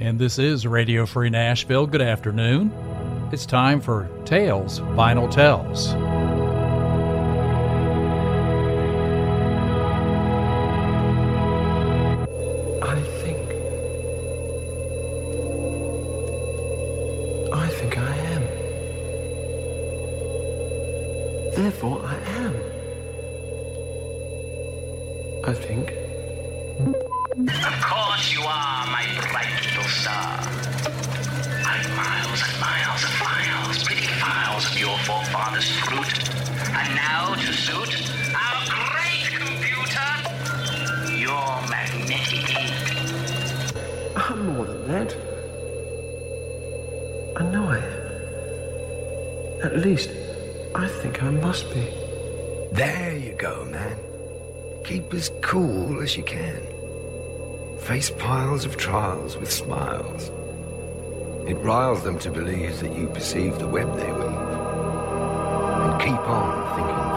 And this is Radio Free Nashville. Good afternoon. It's time for Tales Vinyl Tells. with smiles. It riles them to believe that you perceive the web they weave and keep on thinking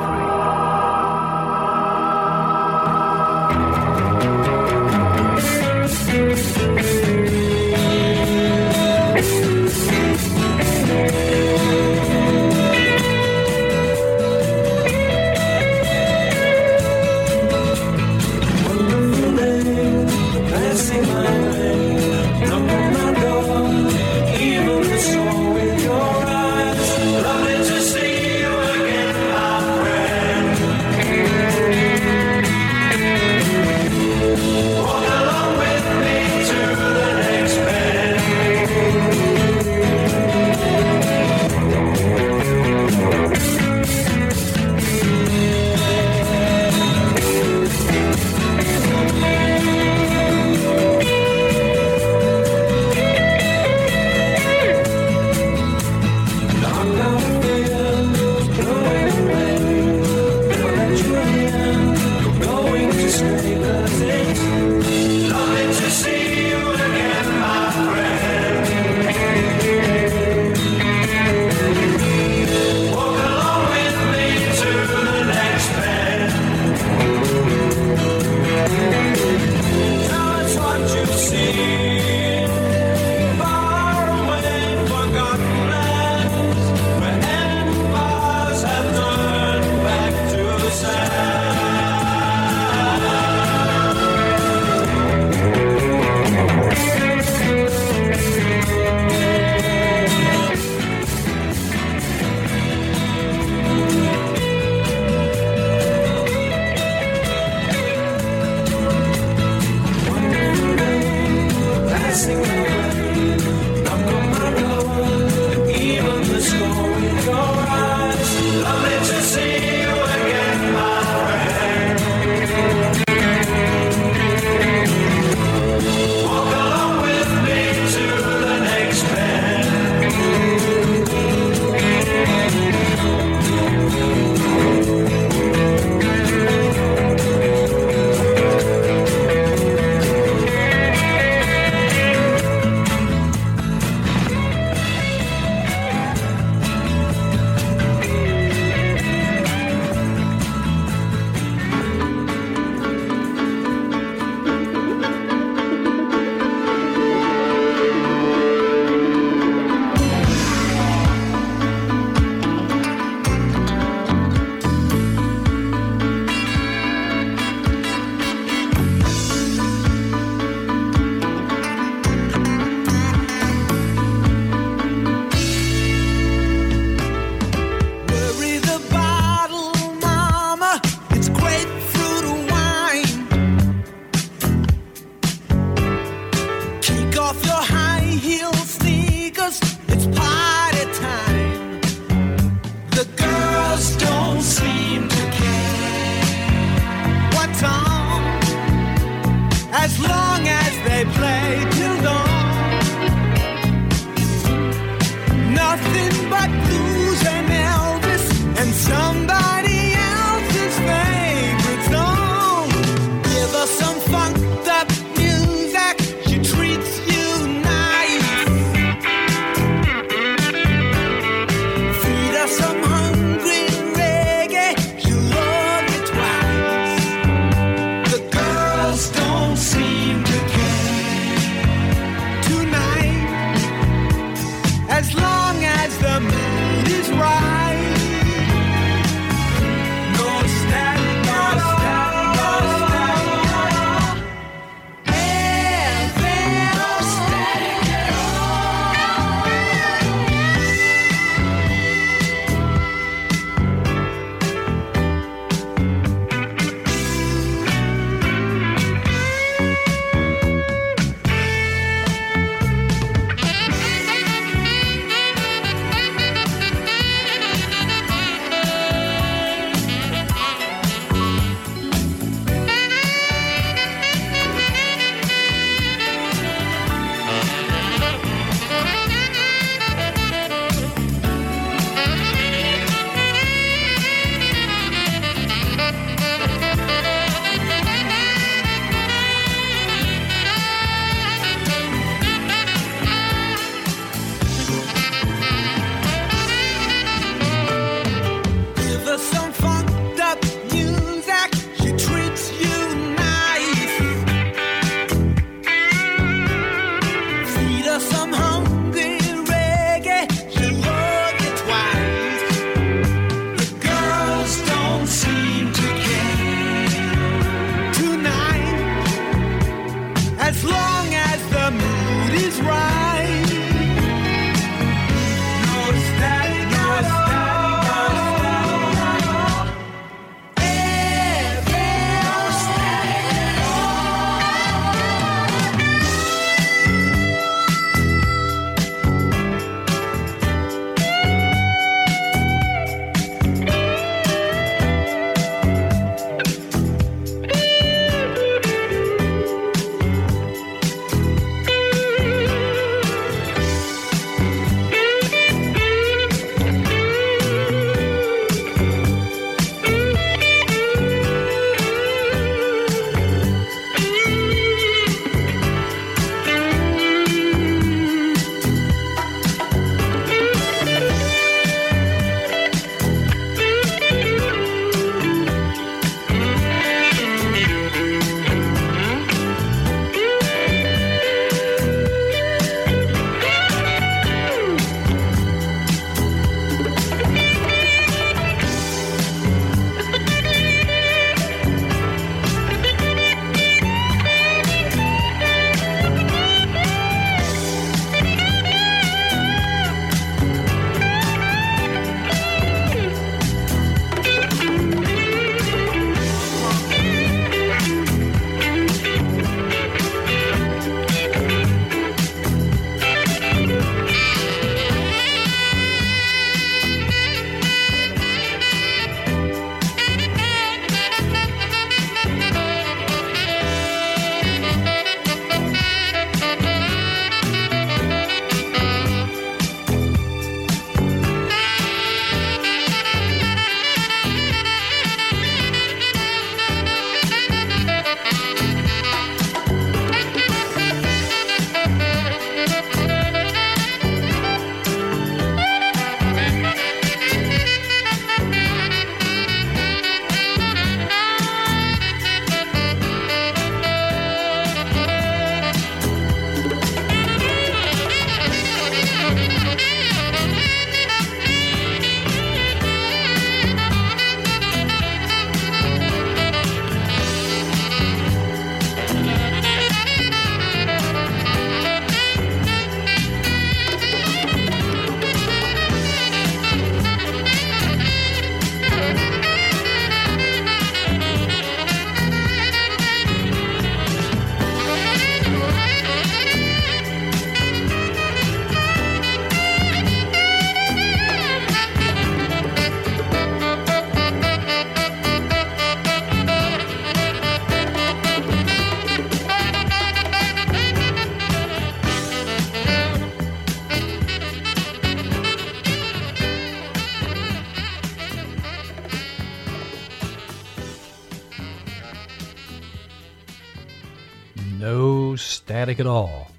no static at all.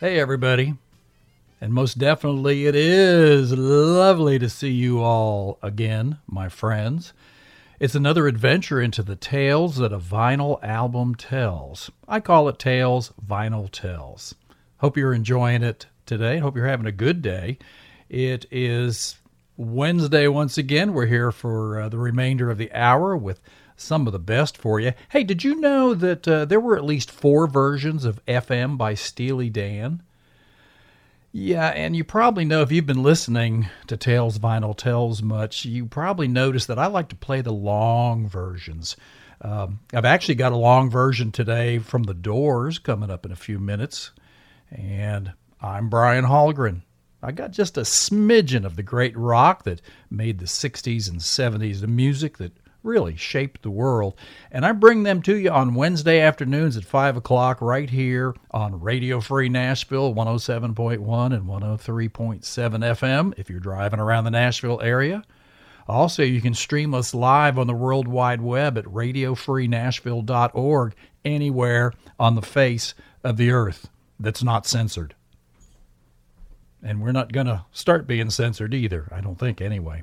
Hey, everybody. And most definitely, it is lovely to see you all again, my friends. It's another adventure into the tales that a vinyl album tells. I call it Tales Vinyl Tells. Hope you're enjoying it today. Hope you're having a good day. It is Wednesday once again. We're here for uh, the remainder of the hour with some of the best for you. Hey, did you know that uh, there were at least four versions of FM by Steely Dan? Yeah, and you probably know if you've been listening to Tales Vinyl Tells much, you probably noticed that I like to play the long versions. Um, I've actually got a long version today from The Doors coming up in a few minutes. And I'm Brian Hallgren. I got just a smidgen of the great rock that made the 60s and 70s, the music that really shaped the world. And I bring them to you on Wednesday afternoons at 5 o'clock right here on Radio Free Nashville 107.1 and 103.7 FM if you're driving around the Nashville area. Also, you can stream us live on the World Wide Web at radiofreenashville.org anywhere on the face of the earth that's not censored. And we're not going to start being censored either, I don't think, anyway.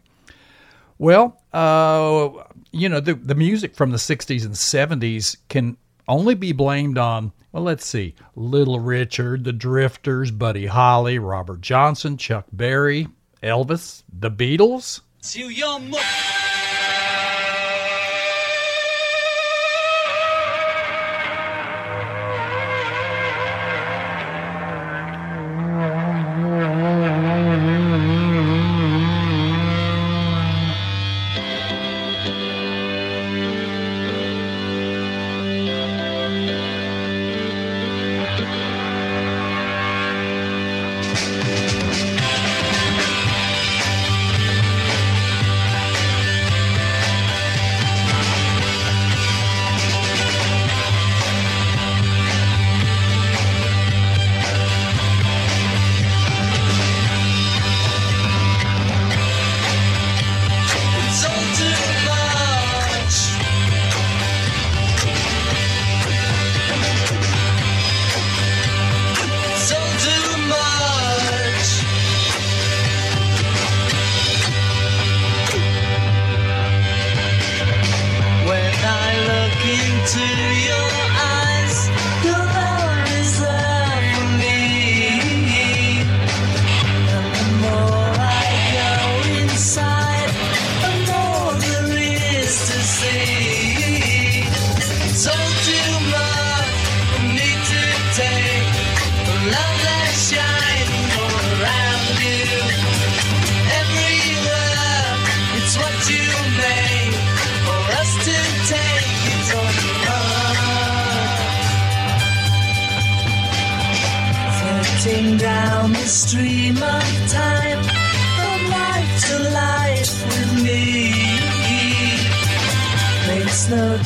Well, uh, you know, the, the music from the 60s and 70s can only be blamed on, well, let's see, Little Richard, the Drifters, Buddy Holly, Robert Johnson, Chuck Berry, Elvis, the Beatles.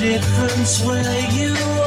Too much.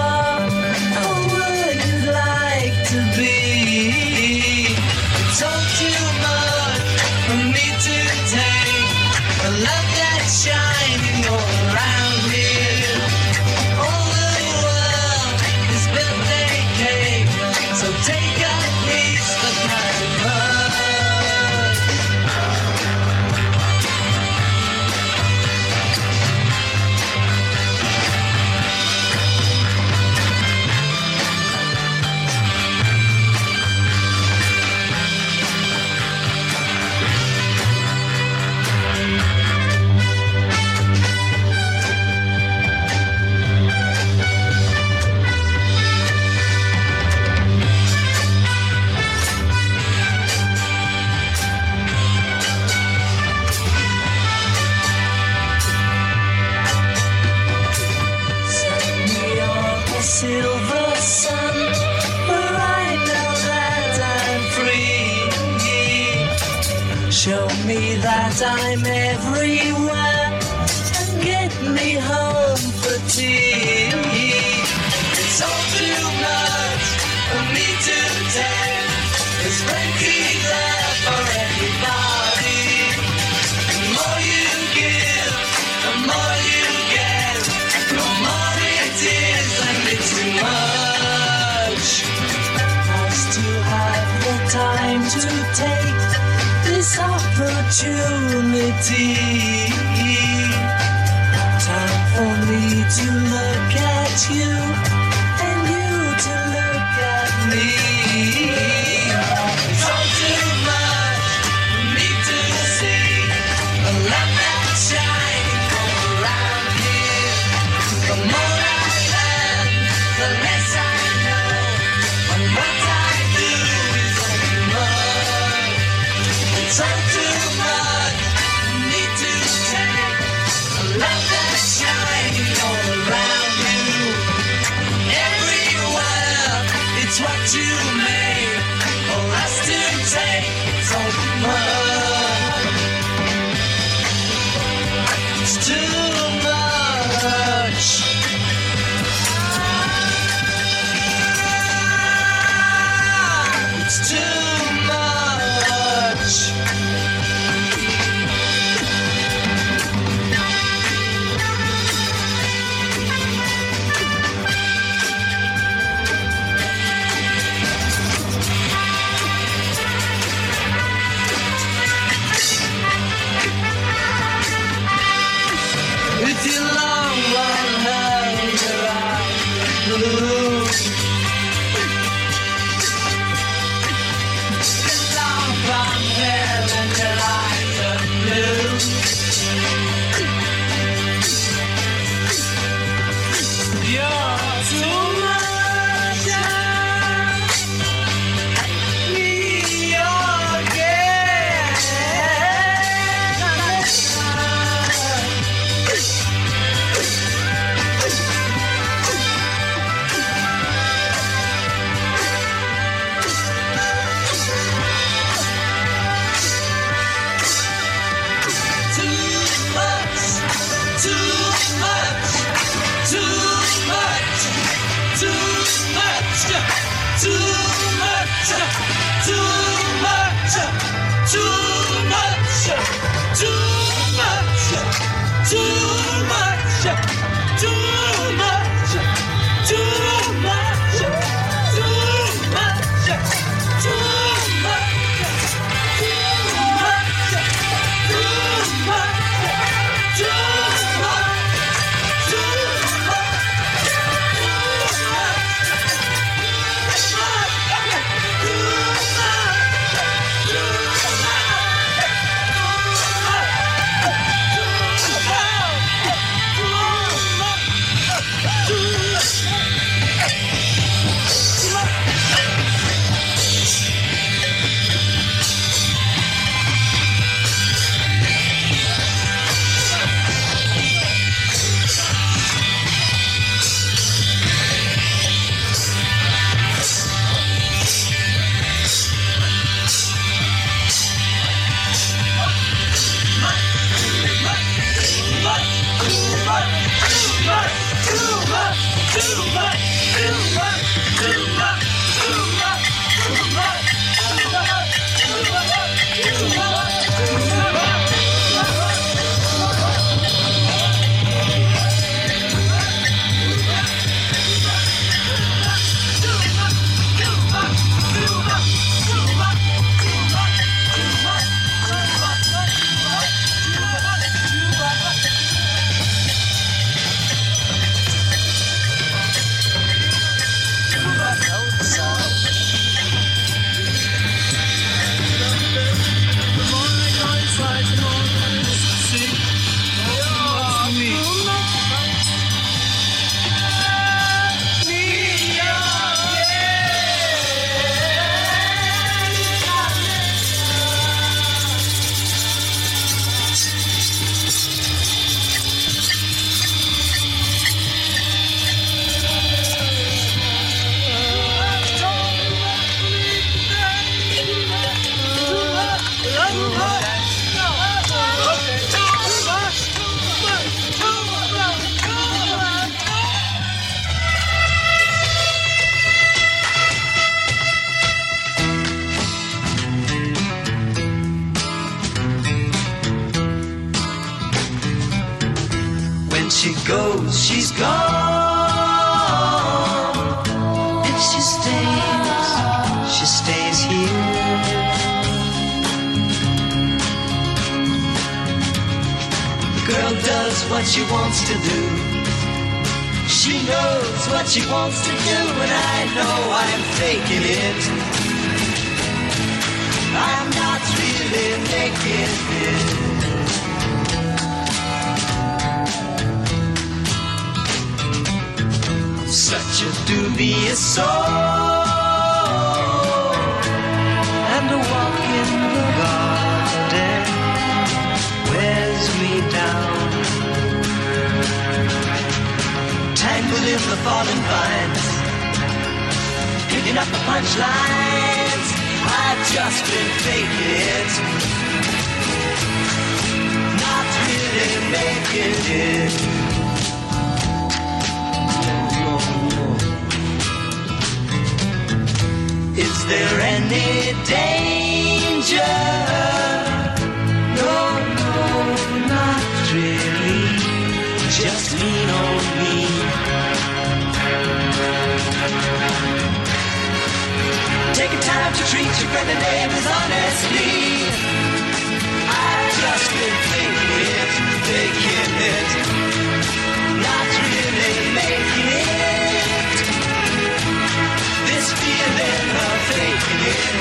Is there any danger? No, no, not really. Just lean on me. Take a time to treat your friend and neighbors honestly. faking it, not really making it. This feeling of faking it,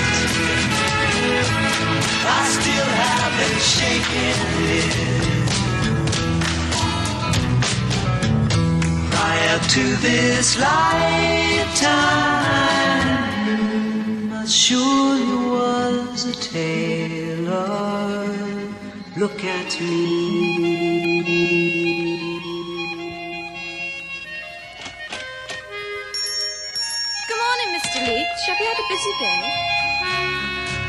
I still haven't shaken it. Prior to this lifetime, I sure you was a tailor look at me. Good morning, Mr. Leach. Have you had a busy day?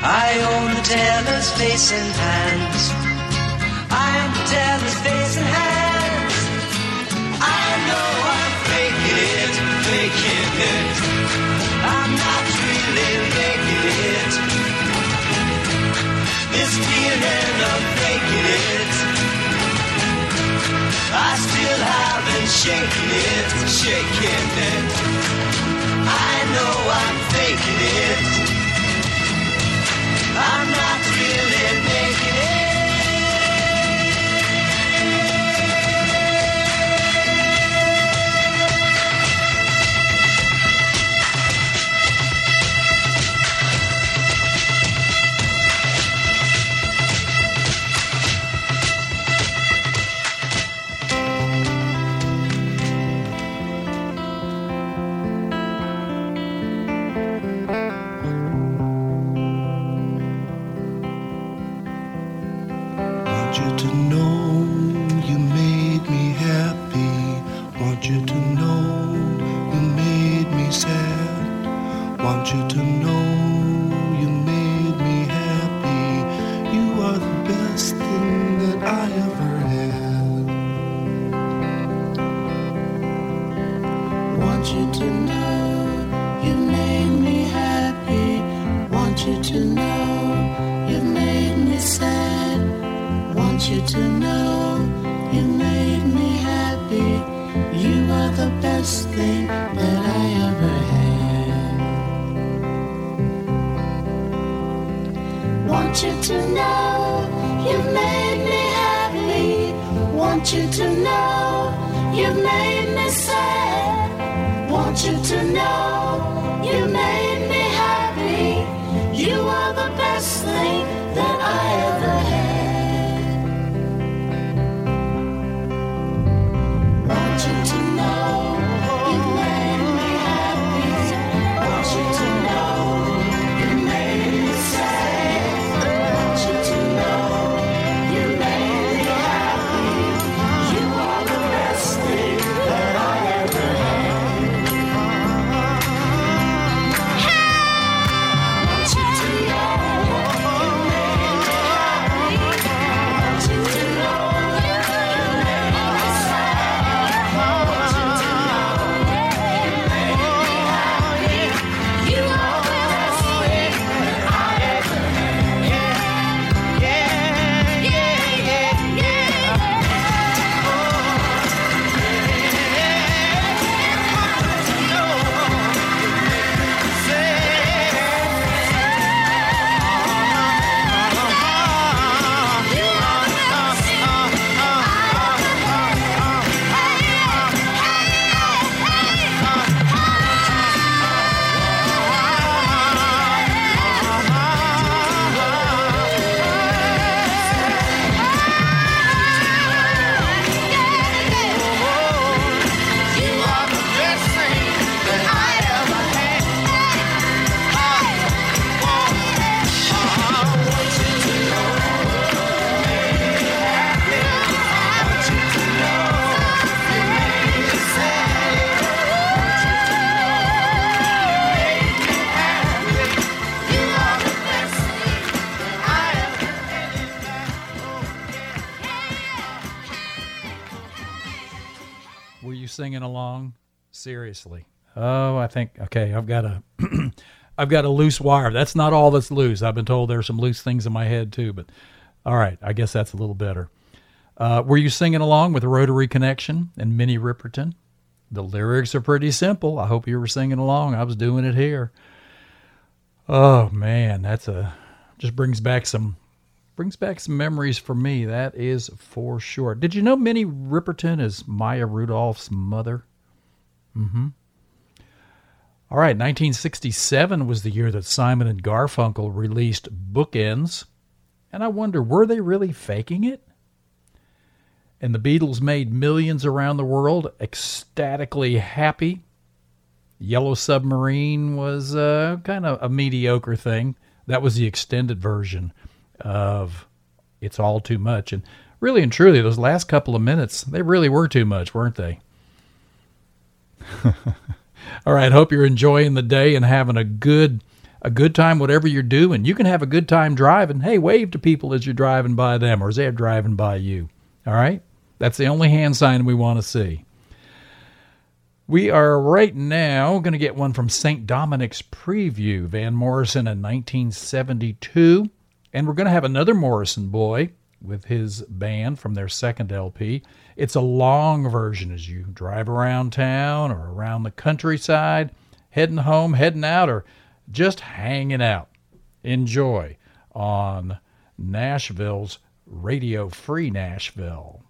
I own a tailor's face and hands. shaking it, shaking it. I know I'm faking it. I'm not really making it. Seriously. Oh, I think okay. I've got a, I've got a loose wire. That's not all that's loose. I've been told there's some loose things in my head too. But all right, I guess that's a little better. Uh, were you singing along with Rotary Connection and Minnie Riperton? The lyrics are pretty simple. I hope you were singing along. I was doing it here. Oh man, that's a just brings back some brings back some memories for me. That is for sure. Did you know Minnie Riperton is Maya Rudolph's mother? Mm-hmm. All right, 1967 was the year that Simon and Garfunkel released Bookends. And I wonder, were they really faking it? And the Beatles made millions around the world, ecstatically happy. Yellow Submarine was uh, kind of a mediocre thing. That was the extended version of It's All Too Much. And really and truly, those last couple of minutes, they really were too much, weren't they? All right, hope you're enjoying the day and having a good a good time whatever you're doing. You can have a good time driving. Hey, wave to people as you're driving by them or as they're driving by you. All right? That's the only hand sign we want to see. We are right now going to get one from St. Dominic's Preview, Van Morrison in 1972. And we're going to have another Morrison boy with his band from their second LP. It's a long version as you drive around town or around the countryside, heading home, heading out, or just hanging out. Enjoy on Nashville's Radio Free Nashville.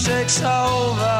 Music's over.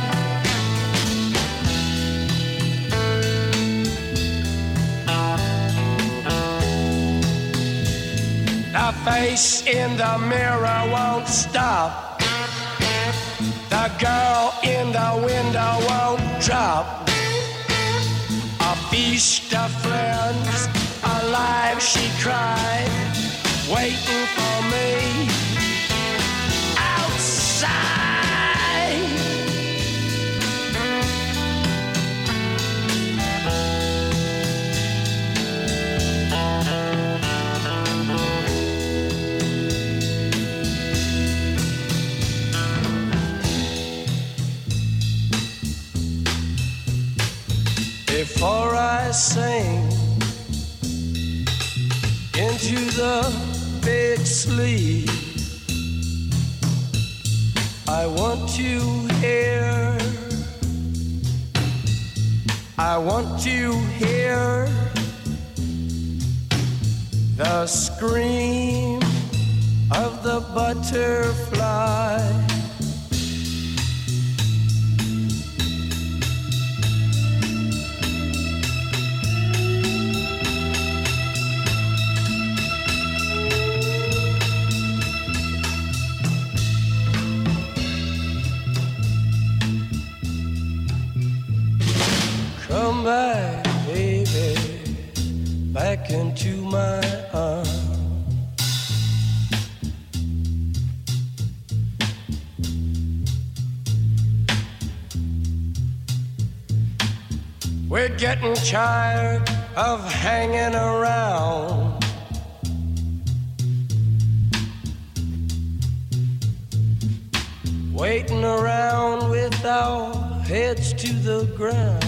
The face in the mirror won't stop. The girl in the window won't drop. A feast of friends, alive she cried, waiting for me outside. Before I sing into the big sleep, I want to hear. I want to hear the scream of the butterfly. Getting tired of hanging around. Waiting around with our heads to the ground.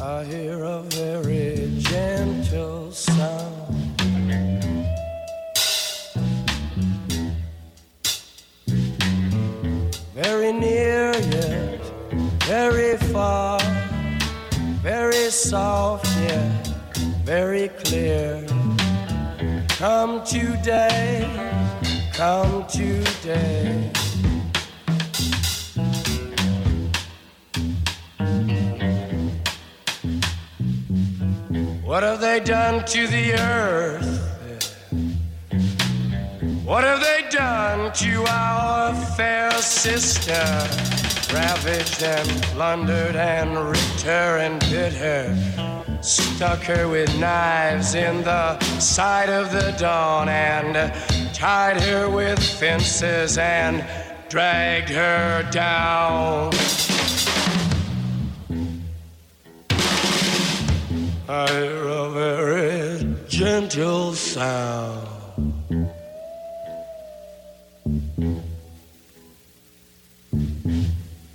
I hear a very gentle sound. Very near yet very far, soft yeah, very clear. Come today, come today. What have they done to the earth? What have they done to our fair sister? Ravaged and plundered and ripped her and bit her. Stuck her with knives in the side of the dawn and tied her with fences and dragged her down. I hear a very gentle sound.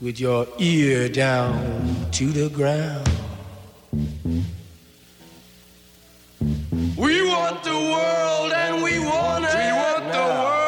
With your ear down to the ground. We want the world and we want it. We want the world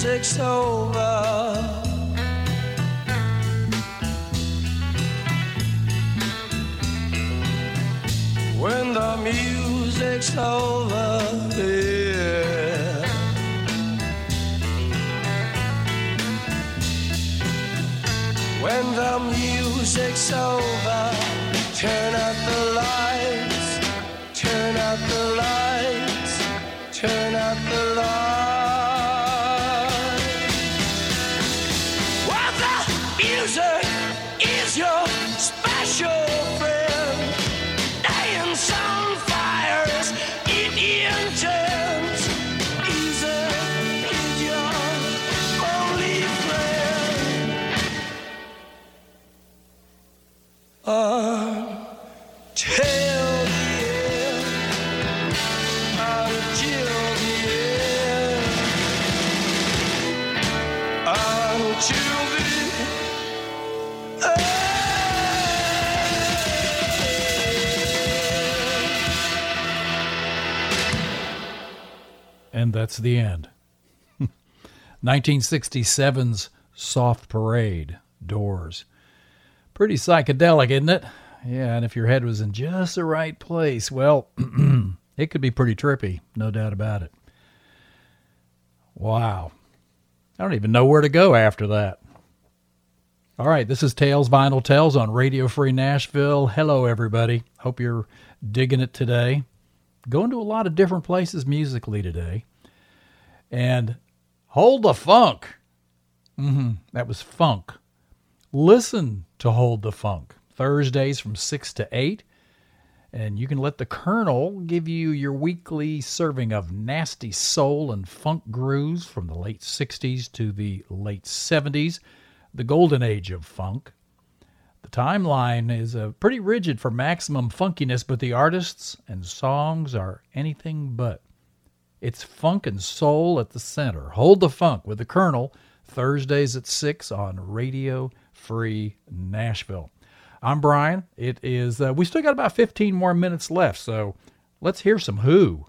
music's over, when the music's over, yeah. When the music's over, turn out the lights, that's the end. 1967's Soft Parade, Doors. Pretty psychedelic, isn't it? Yeah, and if your head was in just the right place, well, It could be pretty trippy, no doubt about it. Wow. I don't even know where to go after that. All right, this is Tales Vinyl Tells on Radio Free Nashville. Hello, everybody. Hope you're digging it today. Going to a lot of different places musically today. And Hold the Funk. hmm that was funk. Listen to Hold the Funk Thursdays from 6 to 8. And you can let the Colonel give you your weekly serving of nasty soul and funk grooves from the late 60s to the late 70s, the golden age of funk. The timeline is uh, pretty rigid for maximum funkiness, but the artists and songs are anything but. It's funk and soul at the center. Hold the Funk with the Colonel, Thursdays at 6 on Radio Free Nashville. I'm Brian. It is, uh, we still got about 15 more minutes left, so let's hear some Who.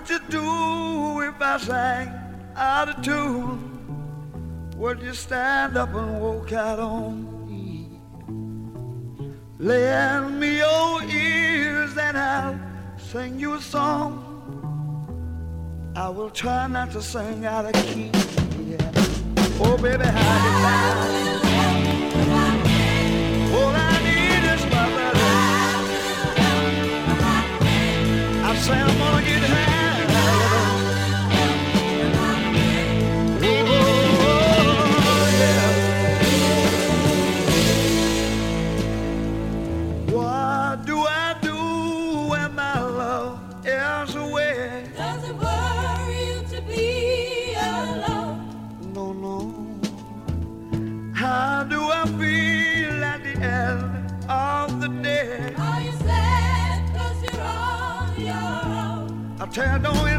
Would you do if I sang out of tune? Would you stand up and walk out on me? Lend me your ears and I'll sing you a song. I will try not to sing out of key. Yeah. Oh, baby, how do you? All I need is my brother. I say I'm gonna get high. Own? I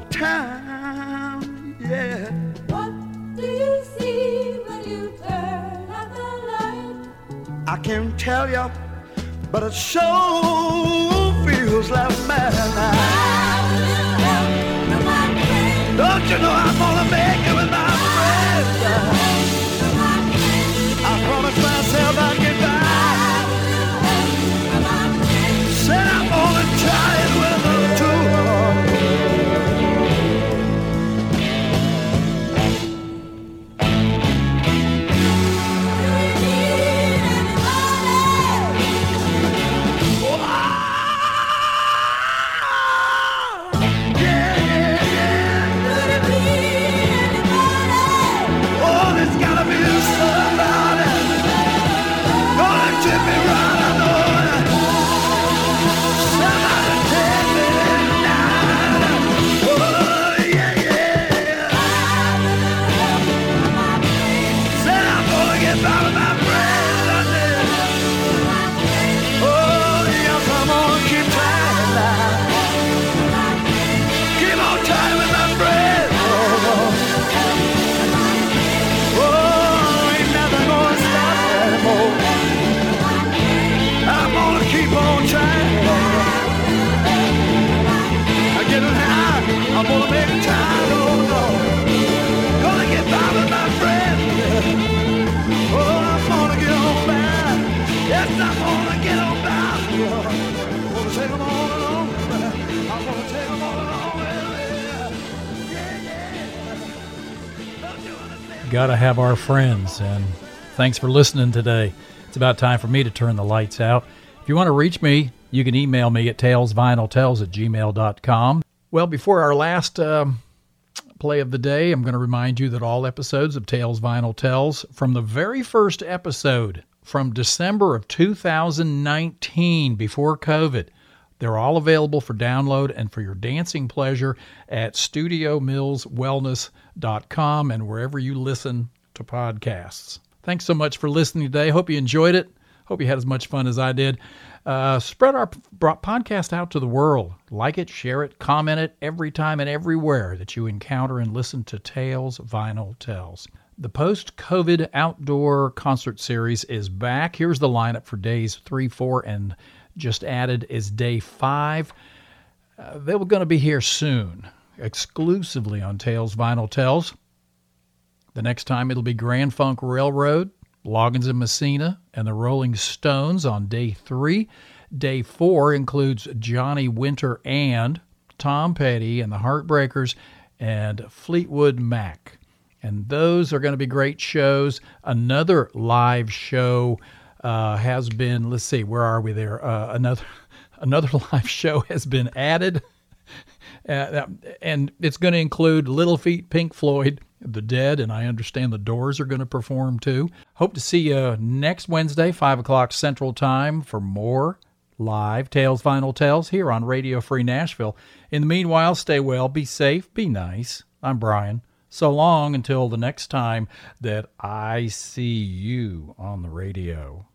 the time. Yeah. What do you see when you turn out the light? I can't tell you, but it sure feels like madness. Don't you know I'm gonna make it Gotta have our friends. And thanks for listening today. It's about time for me to turn the lights out. If you want to reach me, you can email me at talesvinyltales at gmail.com. Well, before our last um, play of the day, I'm going to remind you that all episodes of Tales Vinyl Tells from the very first episode from December of 2019, before COVID, they're all available for download and for your dancing pleasure at studiomillswellness.com and wherever you listen to podcasts. Thanks so much for listening today. Hope you enjoyed it. Hope you had as much fun as I did. Uh, spread our podcast out to the world. Like it, share it, comment it every time and everywhere that you encounter and listen to Tales Vinyl Tells. The post COVID outdoor concert series is back. Here's the lineup for days three, four, and just added is day five. Uh, they were going to be here soon, exclusively on Tales Vinyl Tells. The next time it'll be Grand Funk Railroad, Loggins and Messina, and the Rolling Stones on day three. Day four includes Johnny Winter and Tom Petty and the Heartbreakers and Fleetwood Mac. And those are going to be great shows. Another live show uh, has been, let's see, where are we there? Uh, another, another live show has been added. Uh, and it's going to include Little Feat, Pink Floyd, The Dead, and I understand the Doors are going to perform too. Hope to see you next Wednesday, 5 o'clock Central Time, for more live Tales Vinyl Tells here on Radio Free Nashville. In the meanwhile, stay well, be safe, be nice. I'm Brian. So long until the next time that I see you on the radio.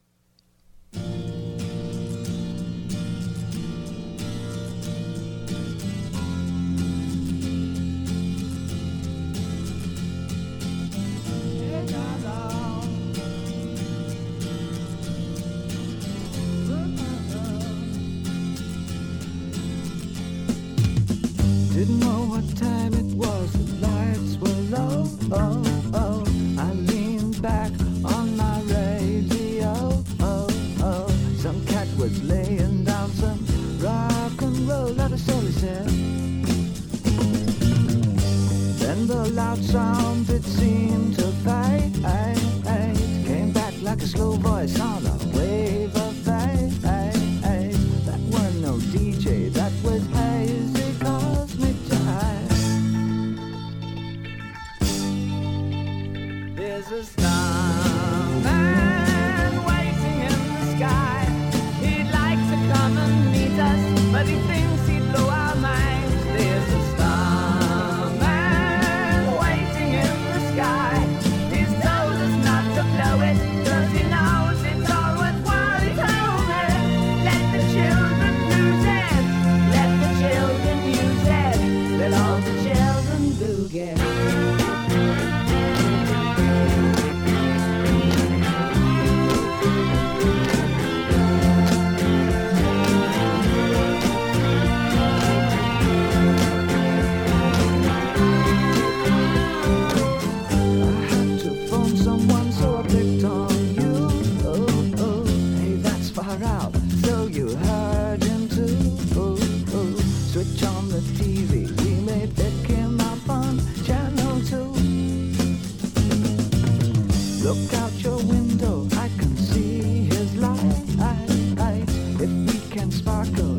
Can sparkle,